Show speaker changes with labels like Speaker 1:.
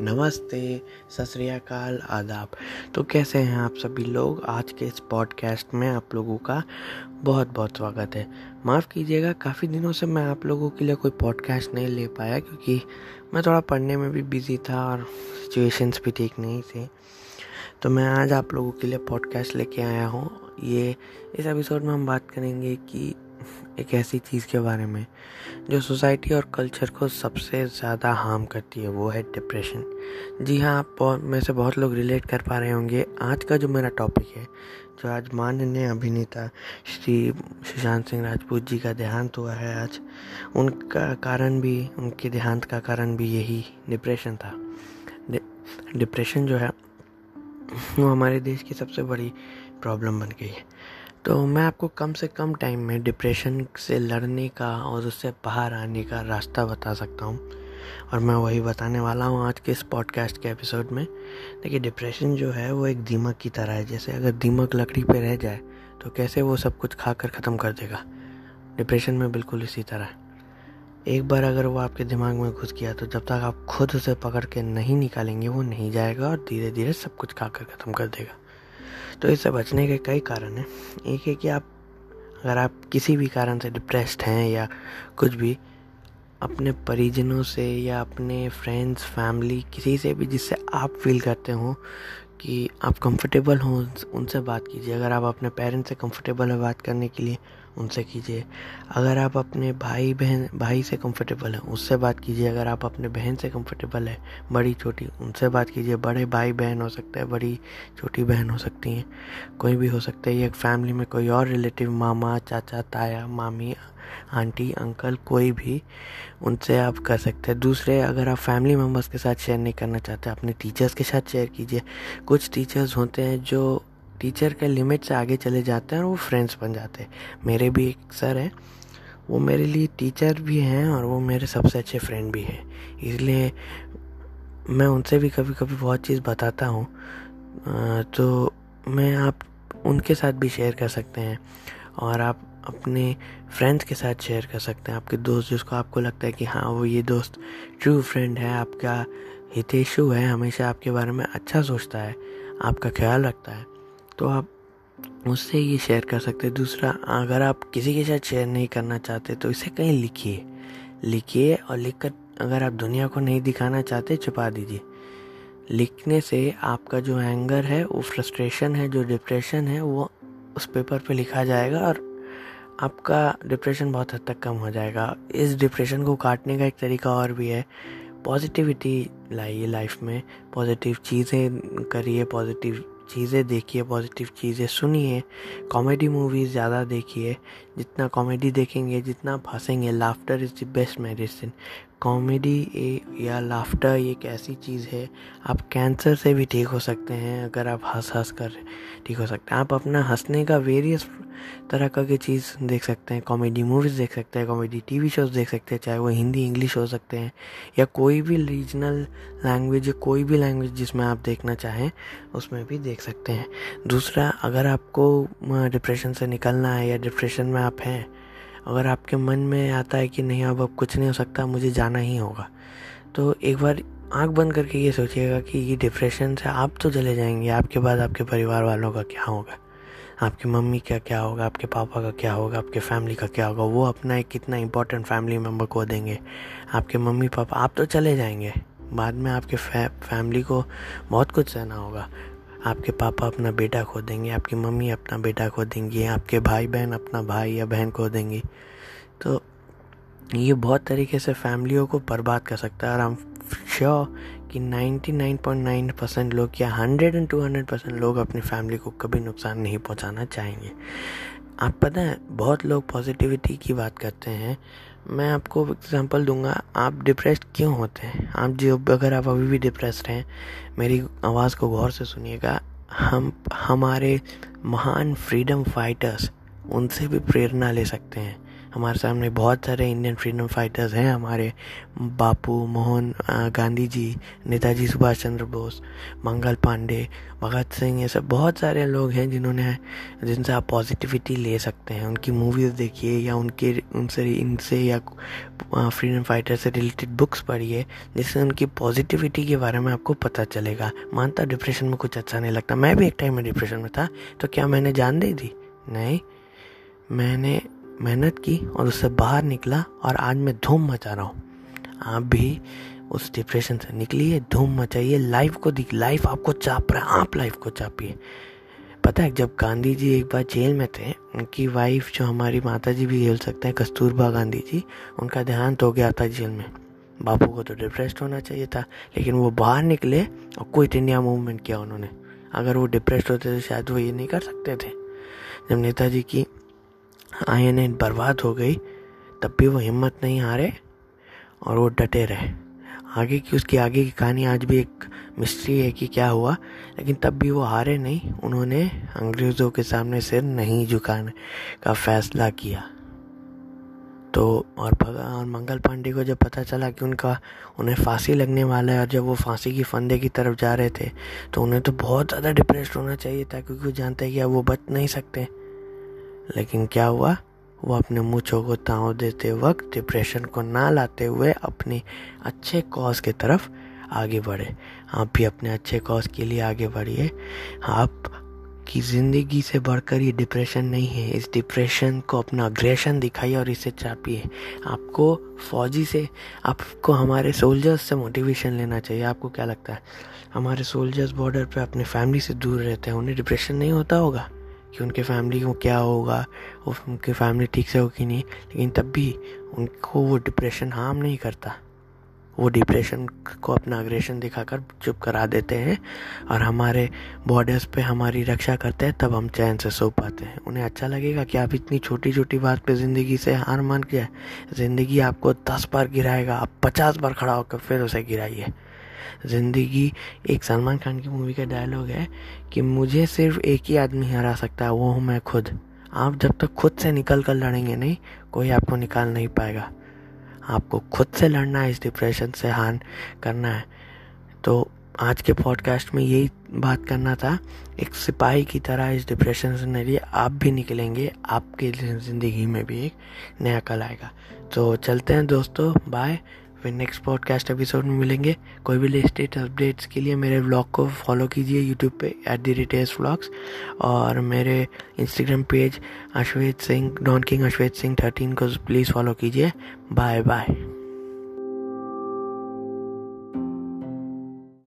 Speaker 1: नमस्ते, सत आदाब। तो कैसे हैं आप सभी लोग? आज के इस पॉडकास्ट में आप लोगों का बहुत बहुत स्वागत है। माफ़ कीजिएगा, काफ़ी दिनों से मैं आप लोगों के लिए कोई पॉडकास्ट नहीं ले पाया क्योंकि मैं थोड़ा पढ़ने में भी बिज़ी था और सिचुएशंस भी ठीक नहीं थे। तो मैं आज आप लोगों के लिए पॉडकास्ट लेके आया हूँ। ये, इस एपिसोड में हम बात करेंगे कि एक ऐसी चीज़ के बारे में, जो सोसाइटी और कल्चर को सबसे ज़्यादा हार्म करती है, वो है डिप्रेशन। जी हाँ आप में से बहुत लोग रिलेट कर पा रहे होंगे। आज का जो मेरा टॉपिक है, जो आज माननीय अभिनेता श्री सुशांत सिंह राजपूत जी का देहांत हुआ है आज, उनका कारण भी, उनके देहांत का कारण भी यही डिप्रेशन था। डिप्रेशन जो है, वो हमारे देश की सबसे बड़ी प्रॉब्लम बन गई है। तो मैं आपको कम से कम टाइम में डिप्रेशन से लड़ने का और उससे बाहर आने का रास्ता बता सकता हूँ। और मैं वही बताने वाला हूँ आज के इस पॉडकास्ट के एपिसोड में। देखिए डिप्रेशन जो है, वो एक दीमक की तरह है। जैसे अगर दीमक लकड़ी पे रह जाए तो कैसे वो सब कुछ खा कर ख़त्म कर देगा? डिप्रेशन में बिल्कुल इसी तरह। एक बार अगर वो आपके दिमाग में घुस गया तो जब तक आप खुद उसे पकड़ के नहीं निकालेंगे, वो नहीं जाएगा और धीरे धीरे सब कुछ खा कर ख़त्म कर देगा। तो इससे बचने के कई कारण हैं। एक है कि आप, अगर आप किसी भी कारण से डिप्रेस्ड हैं या कुछ भी, अपने परिजनों से या अपने फ्रेंड्स फैमिली किसी से भी जिससे आप फील करते हो कि आप कंफर्टेबल हों, उनसे बात कीजिए। अगर आप अपने पेरेंट्स से कंफर्टेबल हो बात करने के लिए उनसे कीजिए। अगर आप अपने भाई बहन भाई से कंफर्टेबल हैं, उससे बात कीजिए। अगर आप अपने बहन से कंफर्टेबल है, बड़ी, छोटी, उनसे बात कीजिए। बड़े भाई बहन हो सकते हैं, बड़ी, छोटी बहन हो सकती हैं। कोई भी हो सकता है एक फैमिली में कोई और रिलेटिव मामा, चाचा, ताया, मामी, आंटी अंकल कोई भी, उनसे आप कर सकते हैं। दूसरे, अगर आप फैमिली मेंबर्स के साथ शेयर नहीं करना चाहते, अपने टीचर्स के साथ शेयर कीजिए। कुछ टीचर्स होते हैं जो टीचर के लिमिट से आगे चले जाते हैं और वो फ्रेंड्स बन जाते हैं। मेरे भी एक सर हैं। वो मेरे लिए टीचर भी हैं और वो मेरे सबसे अच्छे फ्रेंड भी हैं। इसलिए मैं उनसे भी कभी कभी बहुत चीज़ बताता हूँ। तो मैं आप उनके साथ भी शेयर कर सकते हैं और आप अपने फ्रेंड्स के साथ शेयर कर सकते हैं। आपके दोस्त जिसको आपको लगता है कि हाँ वो ये दोस्त ट्रू फ्रेंड है, आपका हितेशु है, हमेशा आपके बारे में अच्छा सोचता है, आपका ख्याल रखता है। तो आप उससे ये शेयर कर सकते हैं। दूसरा, अगर आप किसी के साथ शेयर नहीं करना चाहते तो इसे कहीं लिखिए। लिखिए और लिख कर अगर आप दुनिया को नहीं दिखाना चाहते, छुपा दीजिए। लिखने से आपका जो एंगर है, वो फ्रस्ट्रेशन है, जो डिप्रेशन है, वो उस पेपर पे लिखा जाएगा और आपका डिप्रेशन बहुत हद तक कम हो जाएगा। इस डिप्रेशन को काटने का एक तरीका और भी है। पॉजिटिविटी लाइए लाइफ में। पॉजिटिव चीज़ें करिए पॉजिटिव चीज़ें देखिए, पॉजिटिव चीज़ें सुनिए, कॉमेडी मूवीज़ ज़्यादा देखिए, जितना कॉमेडी देखेंगे, जितना फंसेंगे laughter is the best medicine comedy या लाफ्टर एक ऐसी चीज़ है। आप कैंसर से भी ठीक हो सकते हैं, अगर आप हंस हंस कर ठीक हो सकते हैं। आप अपना हंसने का वेरियस तरह का की चीज़ देख सकते हैं कॉमेडी मूवीज़ देख सकते हैं कॉमेडी टीवी शोज़ देख सकते हैं, चाहे वो हिंदी इंग्लिश हो सकते हैं, या कोई भी रीजनल लैंग्वेज कोई भी लैंग्वेज जिसमें आप देखना चाहें, उसमें भी देख सकते हैं। दूसरा, अगर आपको डिप्रेशन से निकलना है या डिप्रेशन में आप हैं अगर आपके मन में आता है कि नहीं अब अब कुछ नहीं हो सकता मुझे जाना ही होगा। तो एक बार आँख बंद करके ये सोचिएगा कि ये डिप्रेशन से आप तो चले जाएँगे आपके बाद आपके परिवार वालों का क्या होगा? आपकी मम्मी का क्या होगा? आपके पापा का क्या होगा? आपके फैमिली का क्या होगा? वो अपना एक कितना इंपॉर्टेंट फैमिली मेंबर को देंगे। आपके मम्मी पापा आप तो चले जाएँगे। बाद में आपके फै, फैमिली को बहुत कुछ सहना होगा। आपके पापा अपना बेटा खो देंगे, आपकी मम्मी अपना बेटा खो देंगी, आपके भाई बहन अपना भाई या बहन खो देंगी। तो ये बहुत तरीके से फैमिलियों को बर्बाद कर सकता है और हम श्योर कि 99.9 परसेंट लोग या 100 एंड 200 परसेंट लोग अपनी फैमिली को कभी नुकसान नहीं पहुंचाना चाहेंगे। आप पता है, बहुत लोग पॉजिटिविटी की बात करते हैं मैं आपको एग्जांपल दूँगा। आप डिप्रेस्ड क्यों होते हैं? आप जो, अगर आप अभी भी डिप्रेस्ड हैं, मेरी आवाज़ को गौर से सुनिएगा। हम, हमारे महान फ्रीडम फाइटर्स उनसे भी प्रेरणा ले सकते हैं। हमारे सामने बहुत सारे इंडियन फ्रीडम फाइटर्स हैं, हमारे बापू, मोहन गांधी जी नेताजी सुभाष चंद्र बोस, मंगल पांडे, भगत सिंह, ये सब बहुत सारे लोग हैं जिन्होंने, जिनसे आप पॉजिटिविटी ले सकते हैं। उनकी मूवीज़ देखिए या उनके, उनसे, इनसे या फ्रीडम फाइटर से रिलेटेड बुक्स पढ़िए, जिससे उनकी पॉजिटिविटी के बारे में आपको पता चलेगा। मानता डिप्रेशन में कुछ अच्छा नहीं लगता। मैं भी एक टाइम में डिप्रेशन में था तो क्या मैंने जान दी थी नहीं। मैंने मेहनत की और उससे बाहर निकला और आज मैं धूम मचा रहा हूँ। आप भी उस डिप्रेशन से निकलिए, धूम मचाइए लाइफ को दिख लाइफ आपको चाप रहा है, आप लाइफ को चापिए। पता है, जब गांधी जी एक बार जेल में थे, उनकी वाइफ जो हमारी माता जी भी खेल सकते हैं, कस्तूरबा गांधी जी, उनका देहांत हो गया था जेल में। बापू को तो डिप्रेस्ड होना चाहिए था, लेकिन वो बाहर निकले और क्विट इंडिया मूवमेंट किया उन्होंने। अगर वो डिप्रेस्ड होते तो शायद वो ये नहीं कर सकते थे। जब नेताजी की आई एन बर्बाद हो गई, तब भी वो हिम्मत नहीं हारे और वो डटे रहे। आगे की उसकी आगे की कहानी आज भी एक मिस्ट्री है कि क्या हुआ, लेकिन तब भी वो हारे नहीं। उन्होंने अंग्रेज़ों के सामने सिर नहीं झुकाने का फैसला किया। तो और भगवान और मंगल पांडे को जब पता चला कि उनका, उन्हें फांसी लगने वाला है और जब वो फांसी की फंदे की तरफ़ जा रहे थे तो उन्हें तो बहुत ज़्यादा डिप्रेस्ड होना चाहिए था, क्योंकि वो जानते हैं कि अब वो बच नहीं सकते। लेकिन क्या हुआ? वो अपने मूछों को ताव देते वक्त डिप्रेशन को ना लाते हुए अपने अच्छे कॉज के तरफ़ आगे बढ़े। आप भी अपने अच्छे कॉज के लिए आगे बढ़िए। आप की ज़िंदगी से बढ़कर ये डिप्रेशन नहीं है। इस डिप्रेशन को अपना अग्रेशन दिखाइए और इसे चापिए। आपको फौजी से, आपको हमारे सोल्जर्स से मोटिवेशन लेना चाहिए। आपको क्या लगता है? हमारे सोल्जर्स बॉर्डर पे अपने फैमिली से दूर रहते हैं। उन्हें डिप्रेशन नहीं होता होगा? कि उनके फैमिली को क्या होगा उनकी फैमिली ठीक से होगी नहीं। लेकिन तब भी उनको वो डिप्रेशन हार्म नहीं करता। वो डिप्रेशन को अपना अग्रेशन दिखाकर चुप करा देते हैं, और हमारे बॉर्डर्स पे हमारी रक्षा करते हैं, तब हम चैन से सो पाते हैं। उन्हें अच्छा लगेगा कि आप इतनी छोटी छोटी बात पे ज़िंदगी से हार मान के ज़िंदगी आपको दस बार गिराएगा, आप पचास बार खड़ा होकर फिर उसे गिराइए। ज़िंदगी एक सलमान खान की मूवी का डायलॉग है कि मुझे सिर्फ़ एक ही आदमी हरा सकता है, वो हूँ मैं खुद। आप जब तक खुद से निकल कर लड़ेंगे नहीं, कोई आपको निकाल नहीं पाएगा। आपको खुद से लड़ना है, इस डिप्रेशन से हान करना है। तो आज के पॉडकास्ट में यही बात करना था। एक सिपाही की तरह इस डिप्रेशन से निकलिए आप भी निकलेंगे, आपके ज़िंदगी में भी एक नया कल आएगा। तो चलते हैं दोस्तों बाय फिर नेक्स्ट पॉडकास्ट एपिसोड में मिलेंगे। कोई भी लेटेस्ट अपडेट्स के लिए मेरे व्लॉग को फॉलो कीजिए यूट्यूब पे एट दी रिटेस व्लॉग्स और मेरे Instagram page Ashwet Singh Don King Ashwet Singh thirteen को प्लीज़ फॉलो कीजिए। Bye bye